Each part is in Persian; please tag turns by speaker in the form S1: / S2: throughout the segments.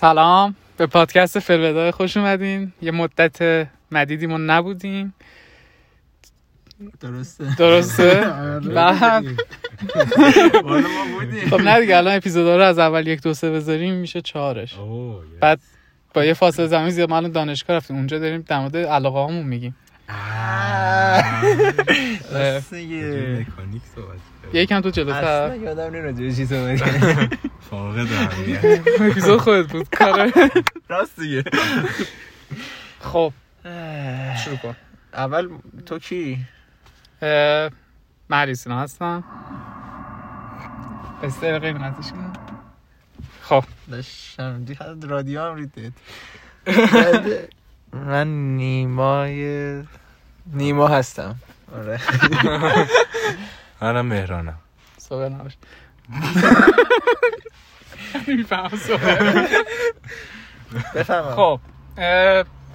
S1: سلام. به پادکست فلودا خوش اومدین. یه مدت مدیدی ما نبودیم.
S2: درسته.
S1: درسته؟
S2: آره.
S1: بعد؟ خب نه دیگه الان اپیزودا رو از اول یک دو سه بذاریم میشه چهارش. بعد با یه فاصله زمانی زیاد ما الان دانشگاه رفتیم. اونجا داریم در مورد علاقه هامون میگیم.
S3: مکانیک صحبت.
S1: یکم تو
S2: اصلا
S1: جلوتر
S2: یادم نمیاد راجع به چی صحبت.
S3: فاقد اهمیت
S1: اپیزود خودت بود. کار
S2: راست دیگه.
S1: خب. شروع کن.
S2: اول تو کی؟
S1: مریسینا هستم. بسته قیمتش کن خب.
S2: داشتم. دی حد رادیو هم ریدت من نیمای نیما هستم. آره.
S3: منم مهرانم.
S1: صبح نباش. میفهم صبح
S2: بفهمم
S1: خب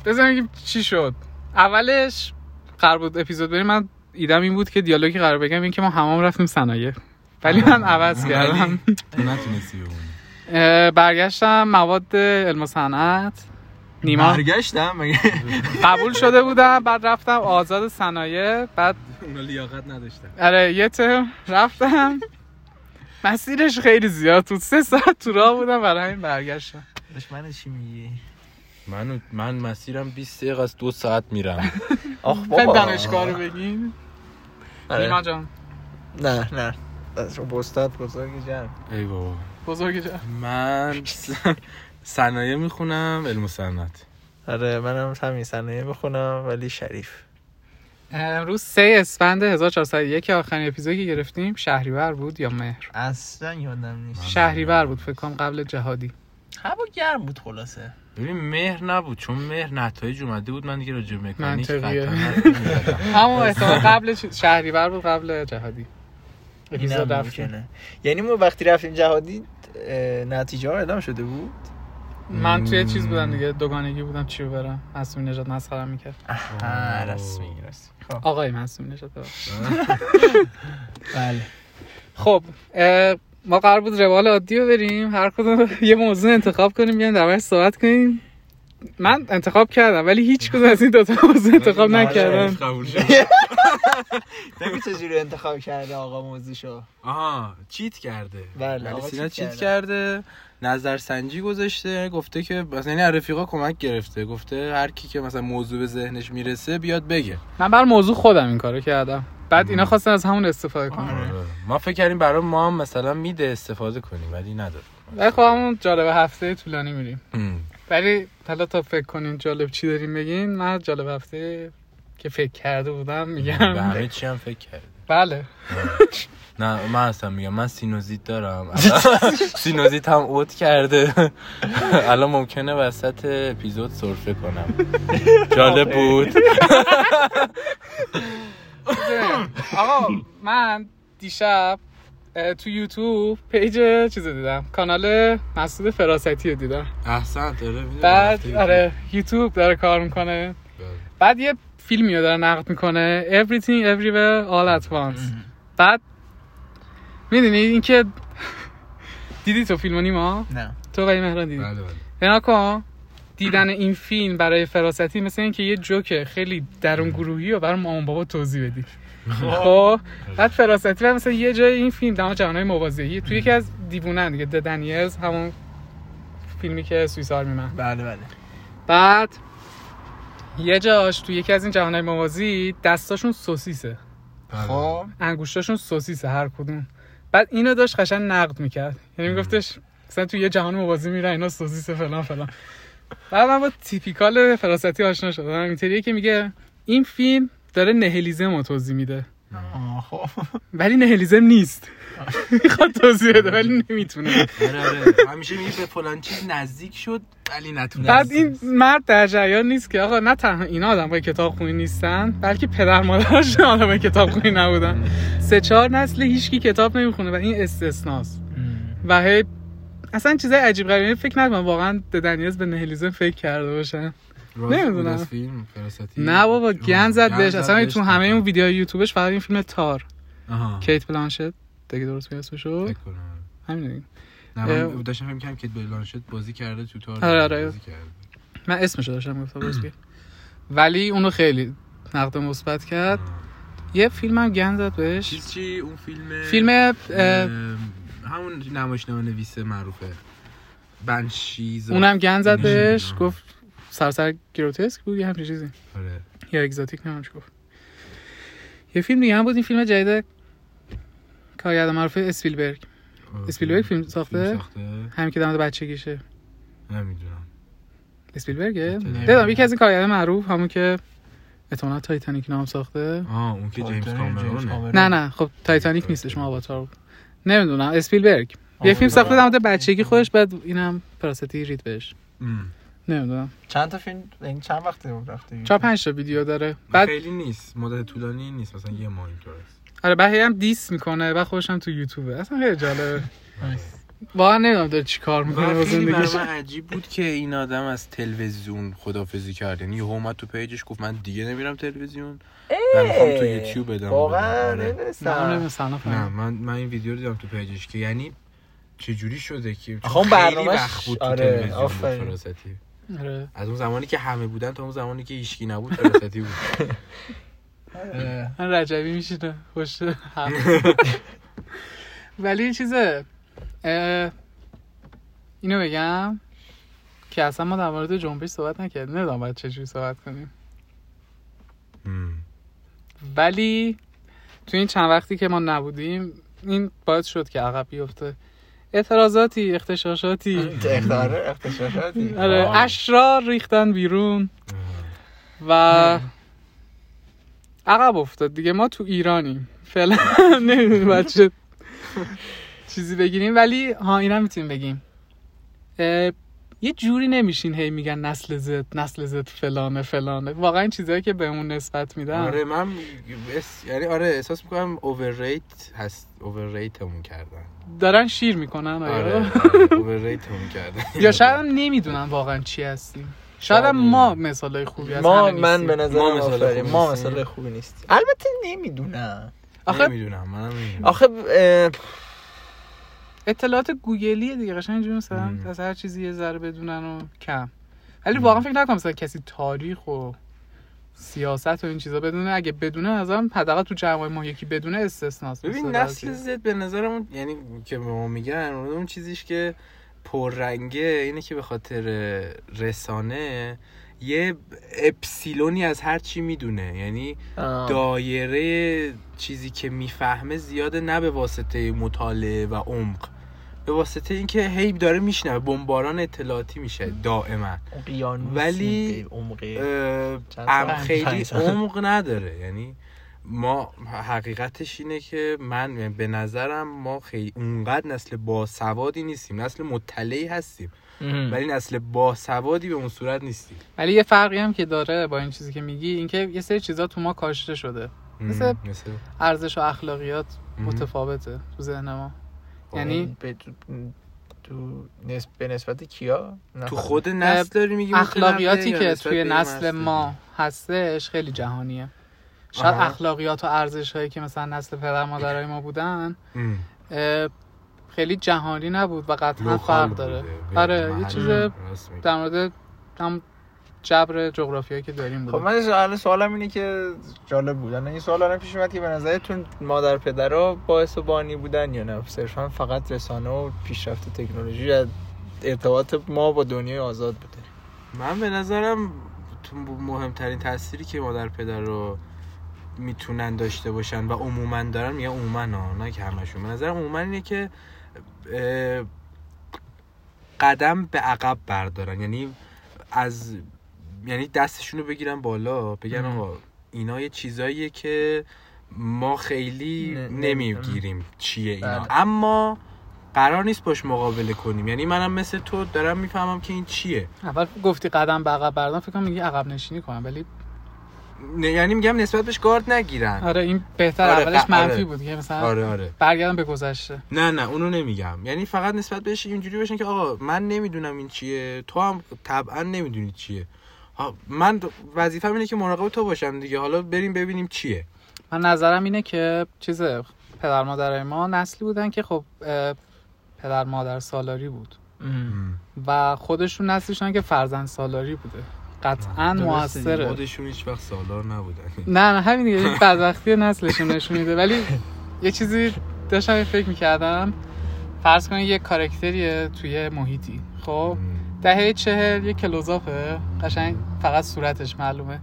S1: بگیم چی شد. اولش قرار بود اپیزود بریم. من ایدم این بود که دیالوگی قرار بگم این که ما همام رفتیم صنایع. ولی من عوض کردم.
S3: تو نتونستی
S1: برگشتم مواد علم و صنعت نیما.
S2: برگشتم؟ مگه؟
S1: قبول شده بودم بعد رفتم آزاد صنایع بعد
S3: اونا لیاقت نداشتن.
S1: آره یه ترم رفتم. مسیرش خیلی زیاد بود. سه ساعت تو راه بودم برای همین برگشتم.
S2: دشمن چی میگی؟
S3: من من مسیرم 20 دقیقه از دو ساعت میرم.
S2: آخ
S1: فکر دانشگاه رو بگین.
S2: آره.
S1: جان.
S2: نه نه. بستاد بزرگ جمع.
S3: ای بابا.
S1: بزرگ جان
S3: من صنایع می‌خونم علم و صنعت.
S2: آره منم همین صنایع می‌خونم ولی شریف.
S1: امروز سه اسفند 1401 آخرین اپیزودی که گرفتیم. شهریور بود یا مهر؟
S2: اصلا یادم نیست.
S1: شهریور بود فکر کنم قبل جهادی.
S2: هوا گرم بود خلاصه.
S3: ببین مهر نبود چون مهر نتایج اومده بود. من دیگه راجع به مکانیک.
S1: همون احتمال قبل شهریور بود قبل جهادی. اپیزود رفتیم
S2: یعنی ما وقتی رفتیم جهادی نتیجه ها اعلام شده بود؟
S1: من توی چیز بودم دیگه دوگانگی بودم چی رو برم معصومی نژاد مسخرم می‌کرد.
S2: آها. رسمی رسمی. خب.
S1: آقای معصومی نژاد ببخشید.
S2: بله.
S1: خب ما قرار بود روال عادی رو بریم. هر کدوم یه موضوع انتخاب کنیم بیایم در صحبت کنیم. من انتخاب کردم ولی هیچ کدوم از این دو تا موضوع انتخاب نکردم.
S3: قبول شد.
S2: بگو چجوری انتخاب کرده آقا موضوعشو.
S3: آها چیت کرده.
S2: بله،
S3: ولی
S2: آقا
S3: سینا
S2: چیت
S3: کرده. نظرسنجی گذاشته گفته که مثلا یعنی رفیقا کمک گرفته گفته هر کی که مثلا موضوع به ذهنش می‌رسه بیاد بگه.
S1: من بر موضوع خودم این کارو کردم. بعد اینا خواستن از همون استفاده کنن.
S3: آره. ما فکر کردیم برای ما هم مثلا میده استفاده کنیم ولی نداد
S1: ولی خب همون جالب هفته طولانی میریم. ولی حالا تا فکر کنین جالب چی داریم بگین من جالب هفته که فکر کرده بودم
S3: به
S1: میگم
S3: همه چی هم فکر کرده
S1: بله.
S3: نه من اصلا میگم من سینوزیت دارم. سینوزیت هم عود کرده. الان ممکنه وسط اپیزود سرفه کنم. جالب بود.
S1: آقا من دیشب تو یوتیوب پیج چیز رو دیدم. کانال مسعود فراستی رو دیدم.
S3: احسن داره
S1: بعد آره یوتیوب داره کار می‌کنه. بعد یه فیلمی رو داره نقد می‌کنه. Everything Everywhere All at Once. بعد می‌دونی اینکه دیدی تو فیلمو نیما؟
S2: نه.
S1: تو قیم مهران دیدی.
S3: بله بله.
S1: کن دیدن این فیلم برای فراستی مثل اینکه یه جوک خیلی درون گروهی رو برای مامان بابا توضیح بدی. خب. بعد فراستی و مثلا یه جای این فیلم دما جهانهای موازی توی یکی از دیوونن دیگه دنیلز همون فیلمی که سوئیس آرمی من
S2: بله بله.
S1: بعد یه جاش تو یکی از این جهانهای موازی دستاشون سوسیسه
S2: خب.
S1: انگوشتاشون سوسیسه هر کدوم. بعد اینو داشت قشنگ نقد می‌کرد. یعنی میگفتش مثلا تو یه جهان موازی میرن اینا سوسیسه فلان فلان. بعد من با تیپیکال فراستی آشنا شدم. اینطوریه که میگه این فیلم داره نهلیزم رو توضیح میده.
S2: خب.
S1: ولی نهلیزم نیست. می‌خواد توضیح بده ولی نمی‌تونه.
S3: آره آره. همیشه میگه به فلان چیز نزدیک شد ولی نتونست.
S1: بعد این مرد در جریان نیست که آقا نه تنها اینا آدم کتاب خونی نیستن بلکه پدر مادرش آدم کتاب خونی نبودن. سه چهار نسل هیچکی کتاب نمی‌خونه و این استثناست. و هی اصلا چیزای عجیب غریبی فکر نکنم واقعا دنیز به نهلیزم فکر کرده باشن نمی‌دونم.
S3: فیلم فراستی
S1: نه بابا گن زد
S3: گند
S1: بهش اصلا. تو همه اون ویدیو یوتیوبش فقط این فیلم تار
S3: آها
S1: کیت بلانشت دیگه درست می اسمشو
S3: فکر کنم.
S1: همین دیگه.
S3: نه من. داشتم فکر که بلانشت بازی کرده تو تار
S1: آره، آره.
S3: بازی کرده
S1: من اسمشو داشتم گفتم بازی ولی اونو خیلی نقد مثبت کرد یه فیلم هم گند زد بهش
S3: چی اون فیلم
S1: فیلم
S3: همون نمایشنامه نویس معروفه بنشیز
S1: اونم گند زد. بهش گفت سرسر گروتسک بود یه همچین چیزی.
S3: آره.
S1: یا exotic نمی‌دونم چی گفت. یه فیلم دیگه هم بود این فیلم جدید کارگردان معروف اسپیلبرگ. اسپیلبرگ فیلم ساخته؟
S3: ساخته.
S1: همین که مورد بچگیشه.
S3: نمی‌دونم.
S1: اسپیلبرگه.
S3: نمی‌دونم
S1: یکی از این کارگردان معروف همون که احتمالاً تایتانیک نام ساخته.
S3: آه اون که جیمز کامرونه.
S1: نه نه خب تایتانیک نیستش ما آواتار بود. نمی‌دونم اسپیلبرگ. یه فیلم ساخته در مورد بچگی خودش بعد اینم فراستی رید بهش.
S3: ام.
S1: نمی‌دونم.
S2: چند تا فیلم؟ این چند وقته رفته
S1: چهار پنج تا ویدیو داره. بعد
S3: خیلی نیست. مدت طولانی نیست. مثلا یه ماه اینطور است.
S1: آره بعد هم diss می‌کنه بعد خودش هم تو یوتیوبه. اصلا خیلی جالبه. واقعا نمی‌دونم داره چی کار می‌کنه با زندگیش.
S3: من عجیب بود که این آدم از تلویزیون خدافزی کرد. یعنی یهو اومد تو پیجش گفت من دیگه نمیرم تلویزیون. من می‌خوام تو یوتیوب بدم
S2: واقعا
S3: آره.
S1: نه
S2: نمی‌دونستم
S1: نمی‌دونم
S3: نه من من این ویدیو رو دیدم تو پیجش که یعنی چه جوری شده که
S2: آخه اون
S3: خیلی
S2: برنامه‌ش-
S3: وقت بود تو
S2: آره،
S3: تلویزیون
S1: آره.
S3: از اون زمانی که همه بودن تا اون زمانی که هیچکی نبود فراستی بود.
S1: من رجبی میشینه خوش ولی یه چیزه اینو بگم که اصلا ما در مورد جنبش صحبت نکردیم. نمی‌دونم باید چجوری صحبت کنیم. ولی تو این چند وقتی که ما نبودیم این باعث شد که عقب بیفته. اعتراضاتی اختشاشاتی.
S2: اختشاشاتی.
S1: آره. اشرار ریختن بیرون. و عقب افتاد دیگه. ما تو ایرانیم. فعلا نمی‌دونیم باید چه چیزی بگیریم. ولی ها اینم می‌تونیم بگیم. یه جوری نمیشین هی میگن نسل زد نسل زد فلانه فلانه. واقعا این چیزایی که بهمون نسبت میدن.
S3: آره من اس... یعنی آره احساس می‌کنم اوورریت هست اوورریتمون کردن.
S1: دارن شیر می‌کنن
S3: آره
S1: آره
S3: اوورریتمون کردن.
S1: یا شاید هم نمی‌دونن واقعا چی هستیم. شاید ما مثالای خوبی از
S2: ما من. به نظر
S3: ما مثال
S2: آفرین.
S3: خوبی
S2: ما نیست البته نمی‌دونم
S1: آخه
S3: نمی‌دونم منم نمی‌دونم.
S2: آخه اه،
S1: اطلاعات گوگلیه دیگه قشنگ اینجوری مثلا. از هر چیزی یه ذره بدونن و کم. ولی واقعا فکر نکنم مثلا کسی تاریخ و سیاست و این چیزا بدونه. اگه بدونه ازم حداقل تو جمع ما یکی بدونه استثناست.
S3: ببین نسل زد به نظرم یعنی که به ما میگن اون چیزیش که پررنگه اینه که به خاطر رسانه یه اپسیلونی از هر چی می‌دونه. یعنی
S2: آه.
S3: دایره چیزی که می‌فهمه زیاده نه به واسطه مطالعه و عمق. به واسطه اینکه هی داره میشنوه بمباران اطلاعاتی میشه دائما ولی- ام
S2: سال؟
S3: خیلی. عمق نداره یعنی ما حقیقتش اینه که من به نظرم ما خیلی اونقدر نسل باسوادی نیستیم نسل مطلعی هستیم. ولی نسل باسوادی به اون صورت نیستیم
S1: ولی یه فرقی هم که داره با این چیزی که میگی اینکه یه سری چیزا تو ما کاشته شده مثل- ارزش و اخلاقیات. متفاوته تو ذهن ما. یعنی
S2: به تو, تو نسب... به نسبت کیا نه.
S3: تو خود نسل داری میگی
S1: اخلاقیاتی که توی نسل ما هستش خیلی جهانیه شاید
S3: آها.
S1: اخلاقیات و ارزش هایی که مثلا نسل پدر مادرای ما بودن خیلی جهانی نبود و قطعا فرق. داره آره یه. چیز. در مورد هم جبر جغرافیایی که داریم
S2: خب
S1: بود
S2: من سوال سوالم اینه که جالب بود. الان این سوال الان پیش اومد که به نظرتون مادر پدرها باعث و بانی بودن یا نه؟ صرفا فقط رسانه و پیشرفت تکنولوژی از ارتباط ما با دنیای آزاد بوده.
S3: من به نظرم مهمترین تأثیری که مادر پدر رو می‌تونن داشته باشن و عموما دارن میگن عموما نه که همشون. به نظرم عموما اینه که قدم به عقب بردارن. یعنی از یعنی دستشون رو بگیرن بالا بگن. آقا اینا یه چیزاییه که ما خیلی نمی‌گیریم چیه اینا.
S2: بله.
S3: اما قرار نیست باش مقابله کنیم. یعنی منم مثل تو دارم می‌فهمم که این چیه.
S1: اول گفتی قدم به عقب بردن فکر کنم میگی عقب نشینی کنم ولی
S3: نه یعنی میگم نسبت بهش گارد نگیرن.
S1: آره این بهتر
S3: آره،
S1: اولش
S3: ق-
S1: منفی
S3: آره.
S1: بود که مثلا
S3: آره آره.
S1: برگردم به گذشته.
S3: نه نه اونو نمیگم. یعنی فقط نسبت بهش اینجوری باشن که آقا من نمی‌دونم این چیه تو هم طبعا نمی‌دونی چیه. من وظیفه‌م اینه که مراقب تو باشم دیگه. حالا بریم ببینیم چیه.
S1: من نظرم اینه که چیز پدر مادرای ما نسلی بودن که خب پدر مادر سالاری بود.
S2: ام.
S1: و خودشون نسلشون که فرزند سالاری بوده. قطعا موثره.
S3: خودشون هیچ وقت سالار نبودن.
S1: نه نه همین دیگه. بدبختی نسلشون نشون میده. ولی یه چیزی داشتم فکر می‌کردم. فرض کنید یه کارکتریه توی محیطی. خب؟ دهه چهل یه کلوزاپه. قشنگ فقط صورتش معلومه.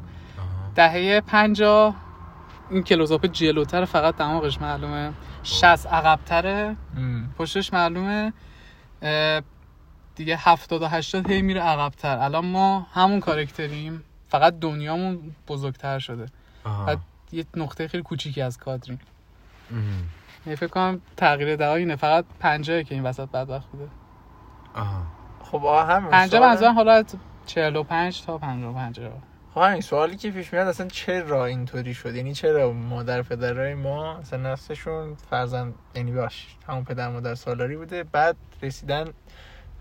S1: دهه پنجاه این کلوزاپ جلوتر فقط دماغش معلومه. شست عقبتره. پشتش معلومه. دیگه هفتاد و هشتاد هی میره عقبتر. الان ما همون کارکتریم. فقط دنیامون بزرگتر شده. بعد یه نقطه خیلی کوچیکی از کادریم. یعنی فکر کنم تغییر دقا اینه. فقط پنجاه که این وسط بدبخت بوده.
S2: خب آه همین
S1: پنجاه
S2: سوال-
S1: منظورم حالا 45 تا 55
S2: خب همین سوالی که پیش میاد اصلا چرا اینطوری شد؟ یعنی چرا مادر پدرای ما اصلا نسلشون فرزند یعنی باش همون پدر مادر سالاری بوده بعد رسیدن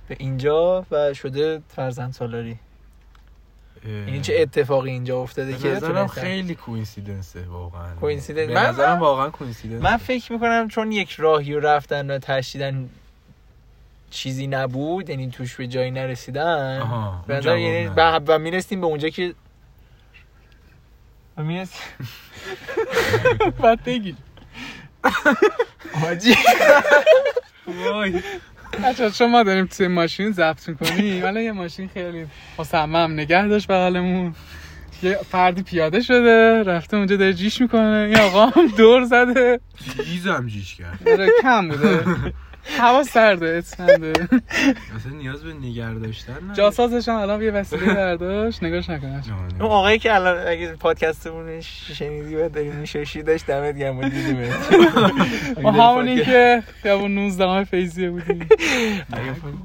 S2: به اینجا و شده فرزند سالاری. یعنی چه اتفاقی اینجا افتاده که
S3: نظرم
S2: تونستن؟
S3: خیلی coincidence ه
S2: واقعا.
S3: coincidence.
S2: من-
S3: نظرم واقعا coincidence
S2: من فکر می‌کنم چون یک راهی رو رفتن و تشدیدن چیزی نبود یعنی توش به جایی نرسیدن.
S3: آها،
S2: یعنی. و, می‌رسیم به اونجا که و می‌رسیم
S1: بعد بگی.
S2: حاجی
S3: وای.
S1: بچه چون ما داریم توی ماشین ضبط می‌کنیم ولی یه ماشین خیلی مصمم نگه داشت بغلمون. یه فردی پیاده شده رفته اونجا داره جیش می‌کنه. این آقا هم دور زده.
S3: جیزم جیش کرد.
S1: داره کم بوده. هوا سرده اسفنده
S3: اصلا نیاز به نگر داشتن نداره.
S1: جاسازش هم الان یه وسیله برداشت نگاش نکنش.
S2: اون آقایی که الان اگه پادکستمون شنیدی و داری میششی داشت دمت گرم و دیدیمت
S1: ما همونی که خیابون 19 فیزیه بودیم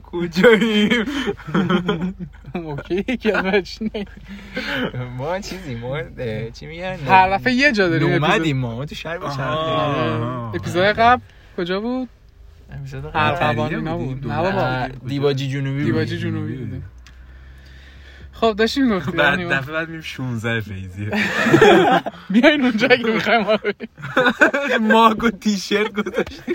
S3: کجاییم
S1: اوکی که نه
S2: ما چیزی ما چی میگن
S1: هر دفعه یه جا داریم
S2: نومدیم ما ما تو شهر.
S1: اپیزود قبل کجا بود؟
S2: اپیزود قبل.
S1: ارقبان
S3: خریده
S1: اینا
S3: بودیم،
S1: بود
S3: دو
S1: نه. بابا
S2: دیباجی جنوبی بود.
S1: دیواجی جنوبی بودیم. خب داشتیم گفتیم
S3: بعد
S1: یعنی
S3: دفعه بعد میریم 16 فیزیه
S1: بیاین اونجا اگه می‌خوایم ما
S3: و تیشرت گذاشتیم.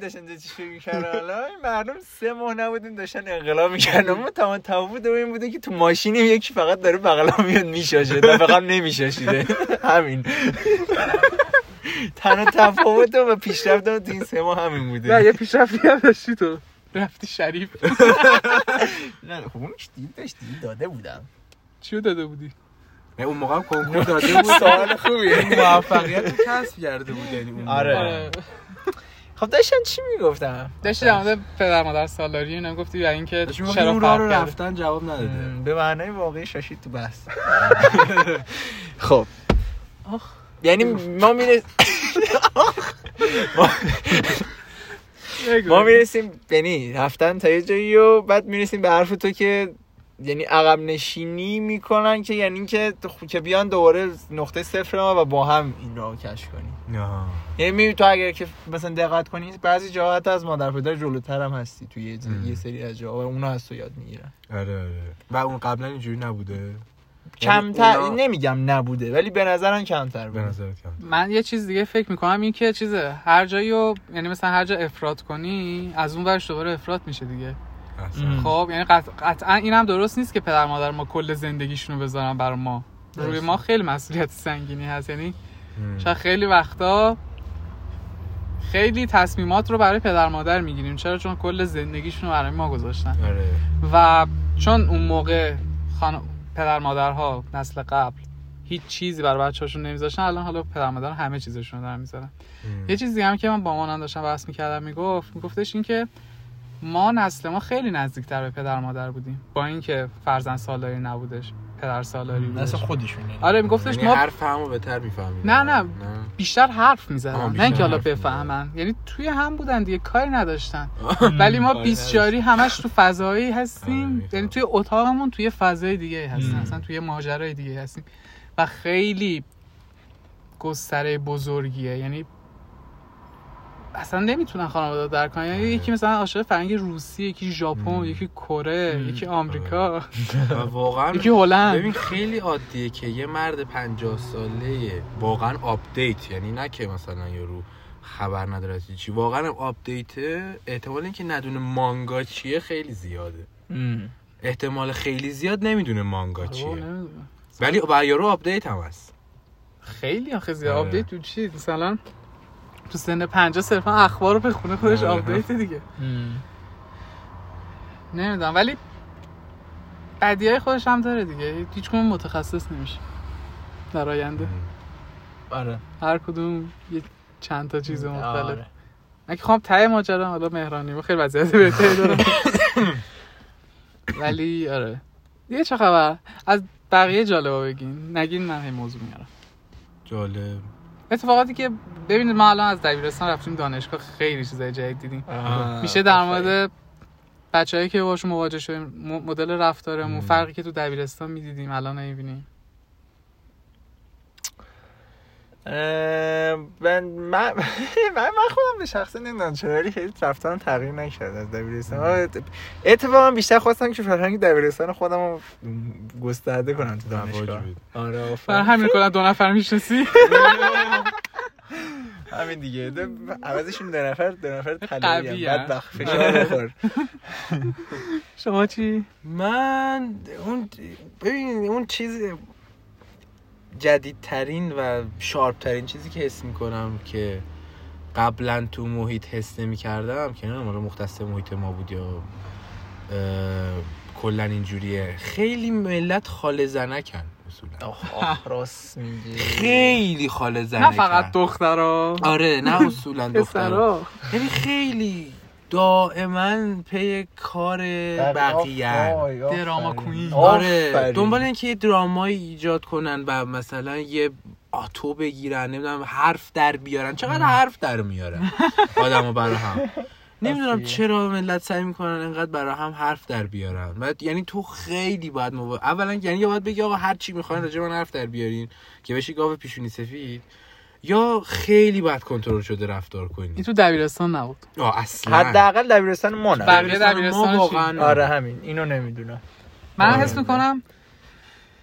S2: داشتن داشتن چی می‌کردن. حالا این مردم سه ماه نبودیم داشتن انقلاب می‌کردن. ما تمام تفاوت این بوده که تو ماشینیم یکی فقط داره بغلا میاد میشاشه. دفعه قبل نمیشاشیده. همین. تنها تفاوت و پیشرفت تو این سه ماه همین
S1: نه
S2: بوده
S1: یه پیشرفتی هم داشتی تو. رفتی شریف.
S2: نه خب اون دید داشت دید داده بودم.
S1: چیو داده بودی؟
S3: نه اون موقع کنکور داده بود.
S2: سوال خوبیه.
S3: موفقیت کسب کرده بود یعنی اون
S2: آره. خب داشتن چی می‌گفتم
S1: داشتی در مورد پدر مادر سالاری اینا گفتی و اینکه چرا
S3: اون رو رفتن جواب نداده.
S2: به معنای واقعی شاشید تو بحث. خب. یعنی ما میره ما می‌رسیم یعنی رفتن تا یه جایی و بعد می‌رسیم به حرف تو که یعنی عقب نشینی می‌کنن که یعنی اینکه خ- که بیان دوباره نقطه صفر ما و با هم این راه کش کنیم. یعنی می تو اگر که مثلا دقت کنی بعضی جاها حتی از مادر پدر جلوتر هم هستی توی یه. یه سری از جاها و اونا از تو یاد می‌گیرن.
S3: آره آره. و اون قبلا اینجوری نبوده؟
S2: کمتر
S3: اونا-
S2: نمیگم نبوده ولی به نظرم کمتر
S3: به
S2: بود.
S3: نظرت کم
S1: من یه چیز دیگه فکر می‌کنم این که چیزه هر جایی رو یعنی مثلا هر جا افراد کنی از اون ورش دوباره افراد میشه دیگه. خب یعنی قط- قطعا اینم درست نیست که پدر مادر ما کل زندگیشونو بذارن برای ما. روی. ما خیلی مسئولیت سنگینی هست. یعنی. شاید خیلی وقتا خیلی تصمیمات رو برای پدر مادر می‌گیریم. چرا؟ چون کل زندگیشون رو برای ما گذاشتن.
S3: آره.
S1: و چون اون موقع خان... پدر مادرها نسل قبل هیچ چیزی برای بچه‌هاشون نمیذاشتن الان حالا پدر مادر همه چیزشون رو دارن می‌ذارن. یه چیز دیگه هم که من با مانم داشتم بحث می‌کردم می‌گفت میگفتش این که ما نسل ما خیلی نزدیکتر به پدر مادر بودیم. با اینکه فرزند سالاری نبودش پدر سالاری بودش.
S2: اصلا خودشون
S1: آره میگفتش
S3: یعنی
S1: ما
S3: حرف همو بهتر می‌فهمیم
S1: نه، نه. بیشتر حرف می‌زدن. نه اینکه حالا. بفهمن. یعنی توی هم بودن دیگه کاری نداشتن. ولی ما
S2: کاری
S1: 20 جاری همش تو فضایی هستیم.
S3: آره،.
S1: یعنی توی اتاقمون توی فضای دیگه هستیم.
S2: ام.
S1: مثلا توی ماجرای دیگه هستیم. و خیلی گستره بزرگیه. یعنی اصلا نمی‌تونن خانواده درک کنن. یعنی یکی مثلا عاشق فرهنگ روسی یکی ژاپن. یکی کره. یکی آمریکا.
S3: و واقعا
S1: یکی هلند.
S3: ببین خیلی عادیه که یه مرد 50 ساله واقعا update یعنی نه که مثلا یارو خبر نداره از چی. واقعا update احتمال اینکه ندونه مانگا چیه خیلی زیاده. احتمال خیلی زیاد نمی‌دونه مانگا
S1: آره،
S3: چیه. ولی و یارو update هم هست.
S1: خیلی آخه زیاد.
S3: آره.
S1: update تو چی؟ مثلا تو سن 50 صرفا اخبار رو بخونه خودش
S3: آره.
S1: update دیگه. نمی‌دونم ولی بدی های خودش هم داره دیگه. هیچ کدوم متخصص نمیشه در آینده.
S2: آره.
S1: هر کدوم یه چند تا چیز مختلف
S2: آره.
S1: من که خواهم ته ماجرا حالا مهرانی و خیلی وضعیت بهتری دارم. ولی آره. دیگه چه خبر؟ از بقیه جالبا بگین. نگین من هی موضوع میارم.
S3: جالب.
S1: اتفاقاتی که ببینید ما الان از دبیرستان رفتیم دانشگاه خیلی چیزای جدید دیدیم. میشه در مورد بچههایی که باشون مواجه شدیم مدل رفتارمون. فرقی که تو دبیرستان می‌دیدیم الان نمی‌بینیم
S2: من من من من خودم به شخصه نمی‌دونم چرا ولی خیلی رفتارم تغییر نکرد از دبیرستان. اتفاقا بیشتر خواستم که فرهنگ دبیرستان خودم رو گسترده کنم تو دانشگاه. آره.
S1: همین کنن دو نفر می‌شناسی؟
S2: همین دیگه. دو- عوضشون دو نفر دو نفر طلایی. بعد فشار بخور.
S1: شما چی؟
S3: من اون ببین اون چیز جدیدترین و شارپترین چیزی که حس می‌کنم که قبلا تو محیط حس نمی کردم که نه مختص محیط ما بود یا کلا اینجوریه. خیلی ملت خاله زنکن اصولا.
S2: آخ آخ راست میگی.
S3: خیلی خاله زنکن.
S1: نه فقط دخترا.
S3: آره نه اصولا دختر
S1: پسرا
S3: یعنی خیلی دائما پی کار بقیه
S1: دراما کوین.
S3: آره دنبال اینکه یه درامایی ایجاد کنن و مثلا یه آتو بگیرن نمی‌دونم حرف در بیارن. چقدر حرف در میارن آدمو برا هم. نمی‌دونم. چرا ملت سعی می‌کنن انقدر برا هم حرف در بیارن. بعد یعنی تو خیلی باید مو... اولا یعنی یا باید بگی آقا هر چی می‌خواین راجع من حرف در بیارین. که بشی گاو پیشونی سفید. یا خیلی باید کنترل شده رفتار
S1: این
S3: کنی
S1: تو دبیرستان نبود.
S3: آه اصلا.
S2: حداقل دبیرستان ما نه
S1: بقیه دبیرستان؟
S3: واقعا
S2: آره همین. اینو نمی‌دونم.
S1: من
S3: آره.
S1: حس می‌کنم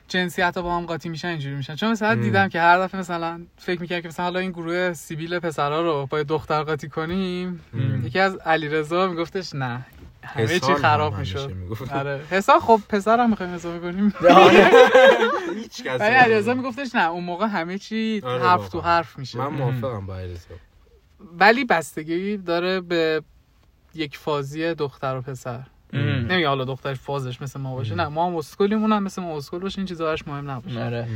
S1: جنسیت ها با هم قاطی میشن اینجوری میشن. چون مثلا
S3: ام.
S1: دیدم که هر دفعه مثلا فکر می‌کنم که مثلا حالا این گروه سیبیل پسرا رو با دختر قاطی کنیم.
S3: ام.
S1: یکی از علیرضا میگفتش نه همه چی خراب
S3: هم
S1: می‌شد. آره. حساب خب پسر هم می‌خوایم اضافه کنیم.
S3: هیچ کس
S1: ولی علیرضا میگفتش نه اون موقع همه چی
S3: آره
S1: حرف تو
S3: واقعا.
S1: حرف میشه.
S3: من موافقم با علیرضا.
S1: ولی بستگی داره به یک فازی دختر و پسر. نمیگه حالا دخترش فازش مثل ما باشه. نه ما هم اسکلیم اونم مثل ما اسکل باشه این چیزا براش مهم نباشه.
S2: آره.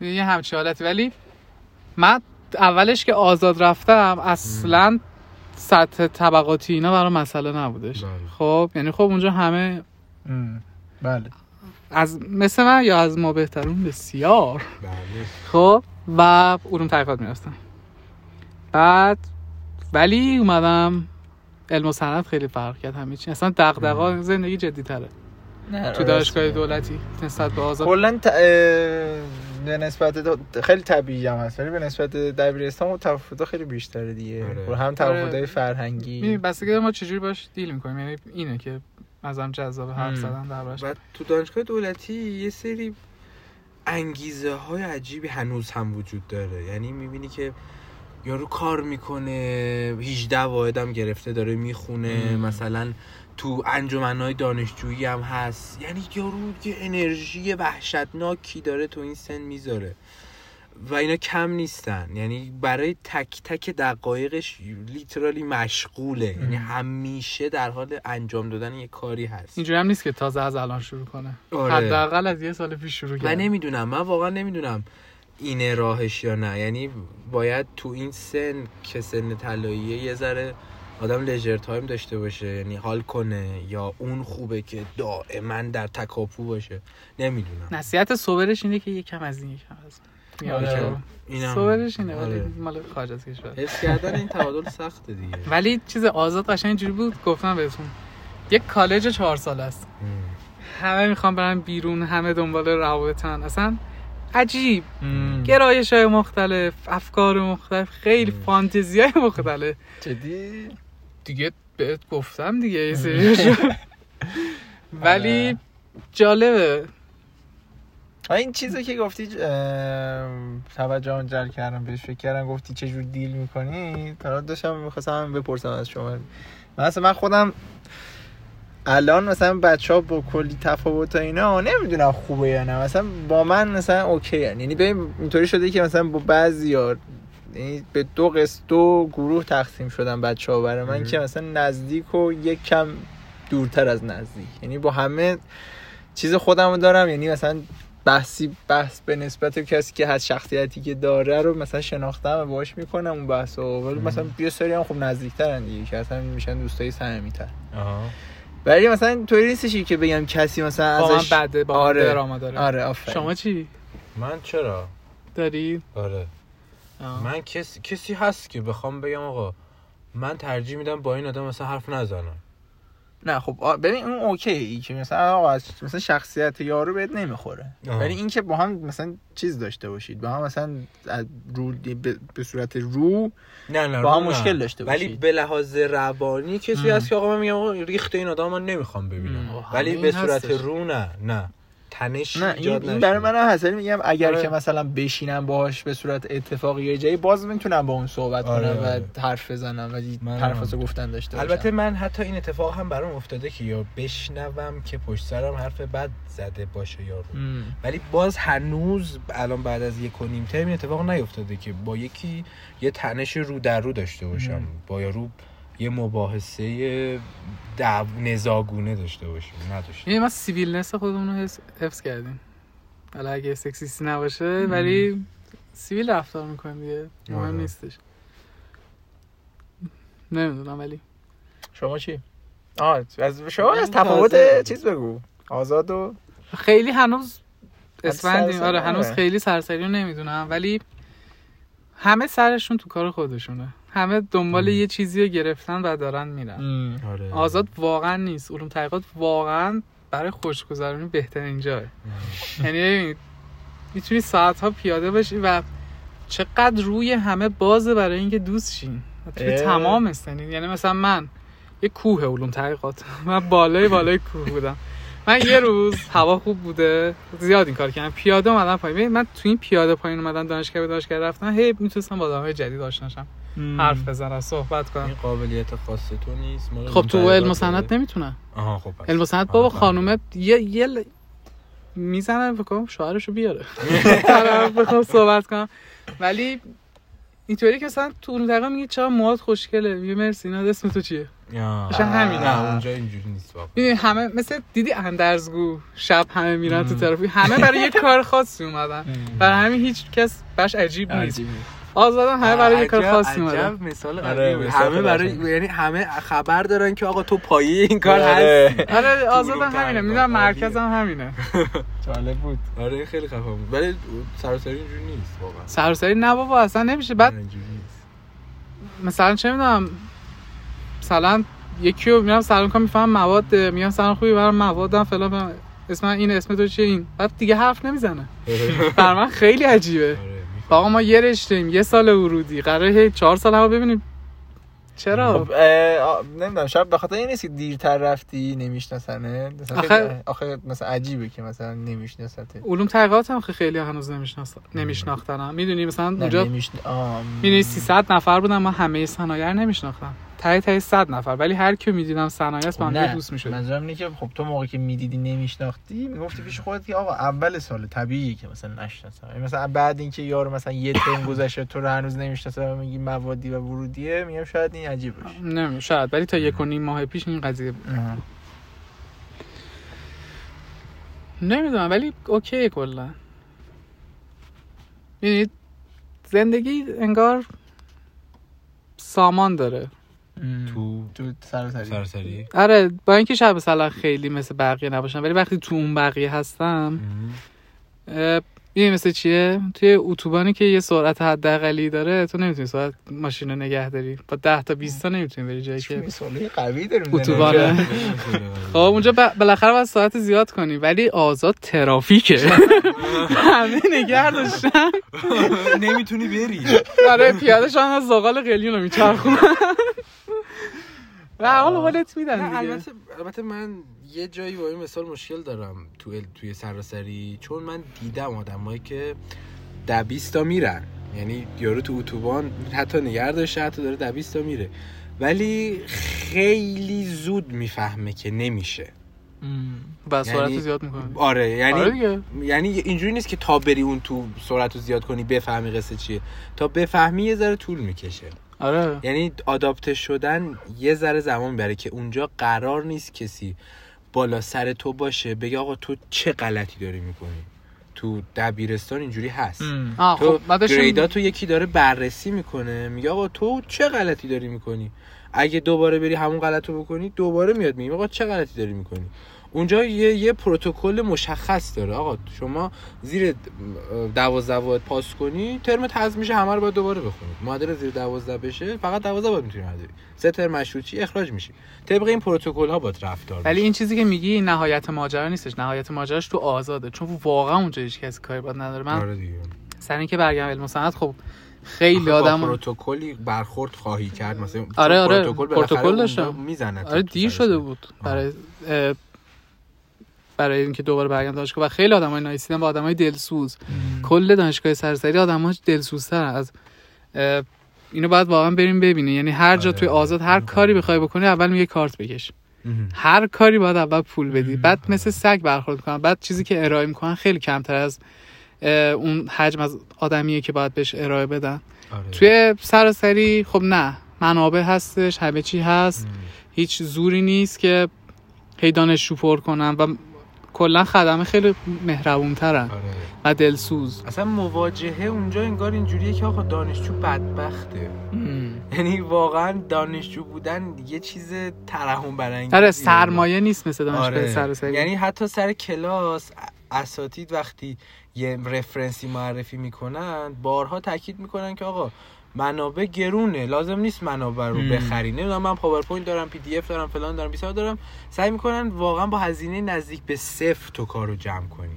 S1: یه همچی حالتی. ولی من اولش که آزاد رفتم اصلا سطح طبقاتی اینا برای مسئله نبودش.
S3: بله.
S1: خب یعنی خب اونجا همه
S2: ام. بله.
S1: از مثل من یا از ما بهترون بسیار.
S3: بله.
S1: خب و علوم تحقیقات می‌رفتم. بعد ولی اومدم علم و صنعت خیلی فرق کرد همه چی. اصلا دغدغه زندگی جدی تره.
S2: نه،
S1: تو دانشگاه. دولتی نسبت به آزاد.
S2: کلا به نسبت دو- خیلی طبیعی هم هست ولی به نسبت دبیرستان و تفاوت‌ها خیلی بیشتره دیگه.
S3: آره.
S2: و هم تفاوت‌های فرهنگی.
S1: می‌بینی بستگی داره ما چجوری باش دیل می‌کنیم؟ یعنی اینه که ازم جذاب حرف. زدن دربارش
S3: و تو دانشگاه دولتی یه سری انگیزه های عجیبی هنوز هم وجود داره. یعنی می‌بینی که یارو کار می‌کنه 18 واحدم گرفته داره می‌خونه. مثلا تو انجمنهای دانشجویی هم هست. یعنی یارو یه انرژی وحشتناکی داره تو این سن می‌ذاره. و اینا کم نیستن. یعنی برای تک تک دقایقش لیترالی مشغوله. یعنی همیشه در حال انجام دادن یه کاری هست.
S1: اینجوری هم نیست که تازه از الان شروع کنه.
S3: آره.
S1: حداقل از یه سال پیش شروع
S3: و
S1: کرد
S3: نمی‌دونم. من واقعا نمی‌دونم اینه راهش یا نه. یعنی باید تو این سن که سن طلاییه یه ذره آدم لژر تایم داشته باشه یعنی حال کنه یا اون خوبه که دائما در تکاپو باشه. نمی‌دونم.
S1: نصیحت صبرش اینه که یکم از این یکم از این.
S2: آره.
S1: یادش
S3: اینم
S1: صبرش اینه ولی
S3: آره.
S1: مال خارج از کشور.
S3: حفظ کردن این تعادل سخته دیگه.
S1: ولی چیز آزاد قشنگ اینجوری بود گفتم بهتون. یک کالج چهار سال است. همه می‌خوان برن بیرون همه دنبال روابطن. اصلا عجیب. گرایش های مختلف افکار مختلف خیلی فانتزی های مختلف.
S2: جدی؟
S1: دیگه بهت گفتم دیگه یه ولی جالبه.
S2: آه، این چیزی که گفتی توجه جلب کردم بهش فکر کردم گفتی چه جور دیل می‌کنی؟ تا داشتم می‌خواستم بپرسم از شما. مثلا من خودم الان مثلا بچه ها با کلی تفاوت و اینا نمی‌دونم خوبه یا نه. مثلا با من مثلا اوکی هن. یعنی ببین اینطوری شده که مثلا با بعضی ها یعنی به دو قسط دو گروه تقسیم شدن بچه ها برای من که مثلا نزدیک و یک کم دورتر از نزدیک. یعنی با همه چیز خودم رو دارم یعنی مثلا بحثی بحث به نسبت کسی که هست شخصیتی که داره رو مثلا شناختم و باش می‌کنم اون بحث رو ولی مثلا یه سری هم خب نزدیکترن دیگه که اصلا میشن دوستای صمیمیتر. ولی مثلا طوری نیستش که بگم کسی مثلا
S1: با من
S2: ازش
S1: بده با
S2: آره.
S1: آره. داره.
S2: آره آفرین.
S1: شما چی؟
S3: من چرا؟
S1: داری؟
S3: آره.
S1: آه.
S3: من کسی کسی هست که بخوام بگم آقا من ترجیح میدم با این آدم مثلا حرف نزنم
S2: نه خب ببین اون اوکی ای که مثلا آقا از مثلا شخصیت یارو بهت نمی‌خوره. ولی اینکه با هم مثلا چیز داشته باشید با هم مثلا از رو به, صورت رو
S3: نه نه
S2: با هم
S3: نه.
S2: مشکل داشته
S3: ولی
S2: باشید.
S3: به لحاظ روانی کسی. هست که آقا من میگم آقا ریخت این آدم من نمی‌خوام ببینم. ولی به صورت
S1: هستش.
S3: رو نه نه تنش
S2: نه این,
S3: ایجاد
S2: این
S3: نشه.
S2: برای من هست ولی میگم اگر
S3: آره.
S2: که مثلا بشینم باهاش به صورت اتفاقی یه جایی باز می‌تونم با اون صحبت
S3: آره،
S2: کنم
S3: آره.
S2: و حرف بزنم حرفاتو
S3: هم.
S2: گفتن داشته باشم
S3: البته من حتی این اتفاق هم برام افتاده که یا بشنوم که پشت سرم حرف بد زده باشه یارو
S2: ام.
S3: ولی باز هنوز الان بعد از یک و نیم ترم این اتفاق نیفتاده که با یکی یه تنش رو در رو داشته باشم. با یارو یه مباحثه دعوا نزاع‌گونه داشته باشیم نداشتیم
S1: یعنی ما civilness خودمون رو حفظ کردیم. حالا اگه سکسیستی نباشه ولی سیویل رفتار می‌کنیم دیگه. مهم
S3: آره.
S1: نیستش. نمی‌دونم ولی.
S2: شما چی؟ آه از شما از تفاوت چیز بگو. آزاد و
S1: خیلی هنوز اسفندیم. آره هنوز
S2: آره.
S1: خیلی سرسری رو نمی‌دونم ولی همه سرشون تو کار خودشونه. همه دنبال
S3: ام.
S1: یه چیزی رو گرفتن و دارن میرن.
S3: آره.
S1: آزاد واقعا نیست. علوم تحقیقات واقعا برای خوشگذرانی بهترین جاه یعنی می‌تونی ساعتها پیاده باشی و چقدر روی همه بازه برای اینکه دوست شین. توی. تمام سنین یعنی مثلا من یه کوه علوم تحقیقات. من بالای بالای کوه بودم. من یه روز هوا خوب بوده. زیاد این کار کردم. پیاده اومدم پایین. من تو این پیاده پایین اومدن دانشگاه به دانشگاه رفتن هی می‌تونستم با آدمای جدید آشنا شم. حرف بزنم صحبت کنم.
S3: این قابلیت خاص تو نیست.
S1: خب تو علم و صنعت
S3: داره.
S1: نمی‌تونم
S3: آها خب.
S1: علم و صنعت بابا. خانومه یه یه ل... می‌زنم فکر کنم شوهرشو بیاره. بخوام صحبت کنم. ولی اینطوری که مثلا تو اون دقیقه میگه چرا موهات خوشگله. میگه مرسی اینا اسم تو چیه؟
S3: یا.
S1: قشنگ همینه.
S3: نه اونجا اینجوری نیست واقعا.
S1: می‌دونی همه مثل دیدی اندرزگو شب همه میرن تو ترافیک. همه برای یه کار خاصی اومدن. برای همین هیچ کس براش عجیب نیست. آزادم همه برای یه کار خاصی اومدن.
S3: عجب مثال
S2: آره،. مثال
S3: همه برای. یعنی همه خبر دارن که آقا تو پایه این کار
S2: آره.
S3: هستی
S1: آره آزادم همینه. می‌دونم مرکزم همینه.
S2: جالب بود.
S3: آره خیلی خفن بود ولی سراسری اینجوری نیست واقعا.
S1: سرسری نه بابا اصلا نمیشه. بعد
S3: اینجوری نیست.
S1: مثلا چه می‌دونم مثلا یکی رو میرم سلام کنم میفهم مواد میگم سلام خوبی برام موادم فلان. اسم این اسم تو چیه این. بعد دیگه حرف نمی‌زنه. بر من خیلی عجیبه.
S3: آره،.
S1: آقا ما یه رشتهیم یه سال ورودی. قراره هی چهار سال همو ببینیم. چرا؟
S2: خب نمی‌دونم شاید به خاطر این نیست که دیرتر رفتی نمیشناسنه مثلا
S1: آخه-
S2: مثلا عجیبه که مثلا نمیشناسته
S1: علوم تحقیقات هم خیلی هنوز نمی‌شناسن نمیشناختن می‌دونی مثلا اونجا
S2: نمیشن... آه،
S1: می‌دونی 300 نفر بودن من همه صنایع نمیشناختم تای تای 100 نفر. ولی هر کی می‌دیدم صنایع است با هم
S2: نه
S1: دوست می‌شد
S2: منظورم اینه که خب تو موقعی که می‌دیدی نمیشناختی می‌گفتی پیش خودت که آقا اول سال طبیعیه که مثلا نشناسم. یعنی مثلا بعد اینکه یارو مثلا یه ترم گذشته تو رو هنوز نمی‌شناسه و میگی موادی و ورودیه میگم شاید این عجیب باشه.
S1: نمی شاید. ولی تا یک و نیم ماه پیش این قضیه. نمی‌دونم ولی اوکی کلا. یعنی زندگی انگار سامان داره.
S3: تو
S2: تو سراسری.
S3: سراسری.
S1: آره با اینکه شاید مثلا خیلی مثل بقیه نباشم ولی وقتی تو اون بقیه هستم این مثل چیه؟ توی اتوبانی که یه سرعت حداقلی داره تو نمی‌تونی سرعت ماشین رو نگه داری. با 10 تا 20 تا نمی‌تونی بری جایی که
S2: قوی داریم
S1: اتوبانه. خب اونجا بالاخره باید ساعت زیاد کنی ولی آزاد ترافیکه. همه نگه داشتن.
S3: نمی‌تونی بری.
S1: برای پیاده شدن از زغال قلیون رو میچرخونن. و حال حالت میدن دیگه.
S3: البته البته من یه جایی با این مثال مشکل دارم تو توی سراسری چون من دیدم آدمایی که ده 20 تا میرن. یعنی یارو تو اتوبان حتی نگه داشته حتی داره ده 20 تا میره. ولی خیلی زود می‌فهمه که نمیشه.
S1: و سرعت
S3: یعنی-
S1: زیاد می‌کنه.
S3: آره یعنی
S1: آره
S3: یعنی اینجوری نیست که تا بری اون تو سرعت رو زیاد کنی بفهمی قصه چیه. تا بفهمی یه ذره طول می‌کشه.
S1: آره.
S3: یعنی آداپته شدن یه ذره زمان می‌بره که اونجا قرار نیست کسی بالا سر تو باشه بگه آقا تو چه غلطی داری می‌کنی؟ تو دبیرستان اینجوری هست. تو
S1: خب
S3: گریدا تو یکی داره بررسی می‌کنه میگه آقا تو چه غلطی داری می‌کنی؟ اگه دوباره بری همون غلط رو بکنی دوباره میاد میگه آقا چه غلطی داری می‌کنی؟ اونجا یه یه پروتکل مشخص داره. آقا شما زیر دوازده باید پاس کنی ترم حذف میشه همه رو باید دوباره بخونید معادل زیر دوازده بشه فقط دوازده باید می‌تونی حذف سه ترم مشروطی اخراج میشی. طبق این پروتکل ها باید رفتار
S1: ولی. این چیزی که میگی نهایت ماجرا نیستش. نهایت ماجراش تو آزاده. چون واقعا اونجا هیچ کسی کاری باید نداره. من
S3: آره
S1: سر اینکه برگردم علم صنعت خب خیلی آدم
S3: پروتکلی برخورد خواهی کرد. مثلا
S1: آره، آره.
S3: پروتکل
S1: پروتکل داشتم.
S3: می‌زنه
S1: آره دیر شده بود. برای برای اینکه دوباره برگردم دانشگاه و خیلی آدمای نایسیدن با آدمای دلسوز. کل دانشگاه سرسری آدم‌ها دلسوزترن از اینو باید واقعا بریم ببینه یعنی هر جا
S3: آره،
S1: توی آزاد هر
S3: آره.
S1: کاری بخوای بکنی اول میگه کارت بکش. هر کاری باید اول پول بدی. بعد مثل سگ برخورد کنن بعد چیزی که ارائه می‌کنن خیلی کمتر از اون حجم از آدمیه که باید بهش ارائه بدن. توی سراسری خب نه. منابع هستش همه چی هست. هیچ زوری نیست که هی دانشجو پر کنن و کلا خدمه خیلی مهربونترن
S3: آره.
S1: و دلسوز.
S3: اصلا مواجهه اونجا انگار اینجوریه که آقا دانشجو بدبخته. یعنی واقعا دانشجو بودن یه چیز ترحم برانگیزه.
S1: آره سرمایه نیست مثل دانشگاه
S3: آره.
S1: سراسری
S3: یعنی حتی سر کلاس اساتید وقتی یه referenceی معرفی می‌کنن بارها تاکید می‌کنن که آقا منابع گرونه لازم نیست منابع رو. بخری نمی‌دونم من PowerPoint دارم PDF دارم فلان دارم بیسار دارم. سعی می‌کنن واقعا با هزینه نزدیک به صفر تو کار رو جمع کنی.